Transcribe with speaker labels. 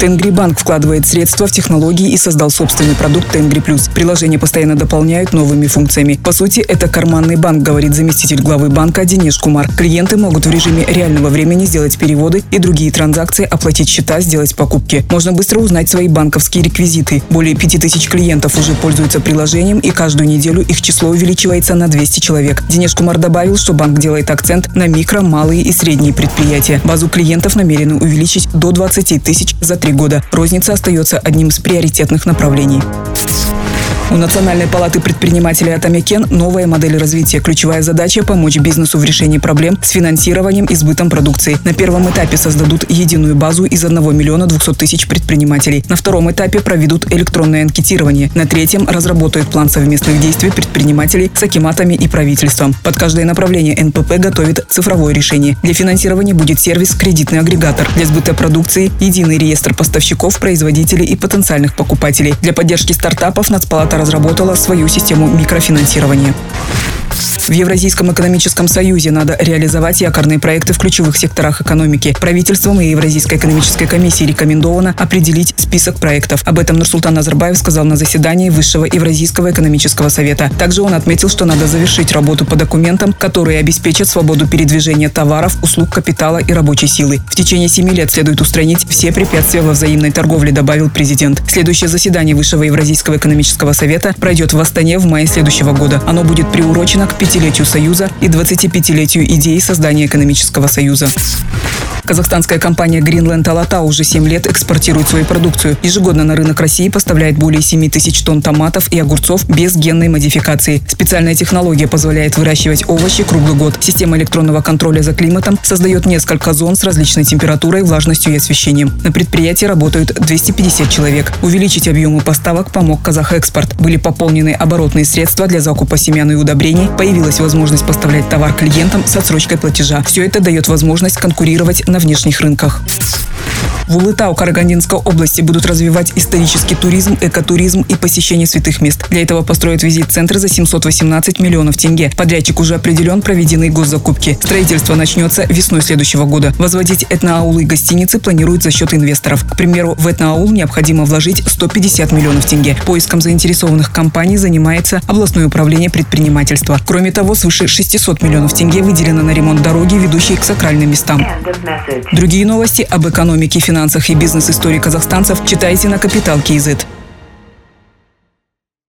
Speaker 1: Тенгри Банк вкладывает средства в технологии и создал собственный продукт Тенгри Плюс. Приложение постоянно дополняют новыми функциями. По сути, это карманный банк, говорит заместитель главы банка Денис Кумар. Клиенты могут в режиме реального времени сделать переводы и другие транзакции, оплатить счета, сделать покупки. Можно быстро узнать свои банковские реквизиты. Более 5000 клиентов уже пользуются приложением, и каждую неделю их число увеличивается на 200 человек. Денис Кумар добавил, что банк делает акцент на микро, малые и средние предприятия. Базу клиентов намерены увеличить до 20 тысяч за три года. Розница остается одним из приоритетных направлений. У Национальной палаты предпринимателей Атамикен новая модель развития. Ключевая задача – помочь бизнесу в решении проблем с финансированием и сбытом продукции. На первом этапе создадут единую базу из 1 миллиона 200 тысяч предпринимателей. На втором этапе проведут электронное анкетирование. На третьем разработают план совместных действий предпринимателей с акиматами и правительством. Под каждое направление НПП готовит цифровое решение. Для финансирования будет сервис «Кредитный агрегатор». Для сбыта продукции – единый реестр поставщиков, производителей и потенциальных покупателей. Для поддержки стартапов Нацпалата разработала свою систему микрофинансирования. В Евразийском экономическом союзе надо реализовать якорные проекты в ключевых секторах экономики. Правительством и Евразийской экономической комиссии рекомендовано определить список проектов. Об этом Нурсултан Назарбаев сказал на заседании Высшего Евразийского экономического совета. Также он отметил, что надо завершить работу по документам, которые обеспечат свободу передвижения товаров, услуг, капитала и рабочей силы. В течение семи лет следует устранить все препятствия во взаимной торговле, добавил президент. Следующее заседание Высшего Евразийского экономического совета пройдет в Астане в мае следующего года. Оно будет приурочено к пятилетию Союза и 25-летию идеи создания экономического союза. Казахстанская компания Greenland Alata уже 7 лет экспортирует свою продукцию. Ежегодно на рынок России поставляет более 7 тысяч тонн томатов и огурцов без генной модификации. Специальная технология позволяет выращивать овощи круглый год. Система электронного контроля за климатом создает несколько зон с различной температурой, влажностью и освещением. На предприятии работают 250 человек. Увеличить объемы поставок помог Казахэкспорт. Были пополнены оборотные средства для закупа семян и удобрений. Появилась возможность поставлять товар клиентам с отсрочкой платежа. Все это дает возможность конкурировать на внешних рынках. В Улытау Карагандинской области будут развивать исторический туризм, экотуризм и посещение святых мест. Для этого построят визит-центр за 718 миллионов тенге. Подрядчик уже определен, проведены госзакупки. Строительство начнется весной следующего года. Возводить этноаулы и гостиницы планируют за счет инвесторов. К примеру, в этноаул необходимо вложить 150 миллионов тенге. Поиском заинтересованных компаний занимается областное управление предпринимательства. Кроме того, свыше 600 миллионов тенге выделено на ремонт дороги, ведущей к сакральным местам. Другие новости об экономике, финансах и бизнес-истории казахстанцев читайте на Капитал Киезет.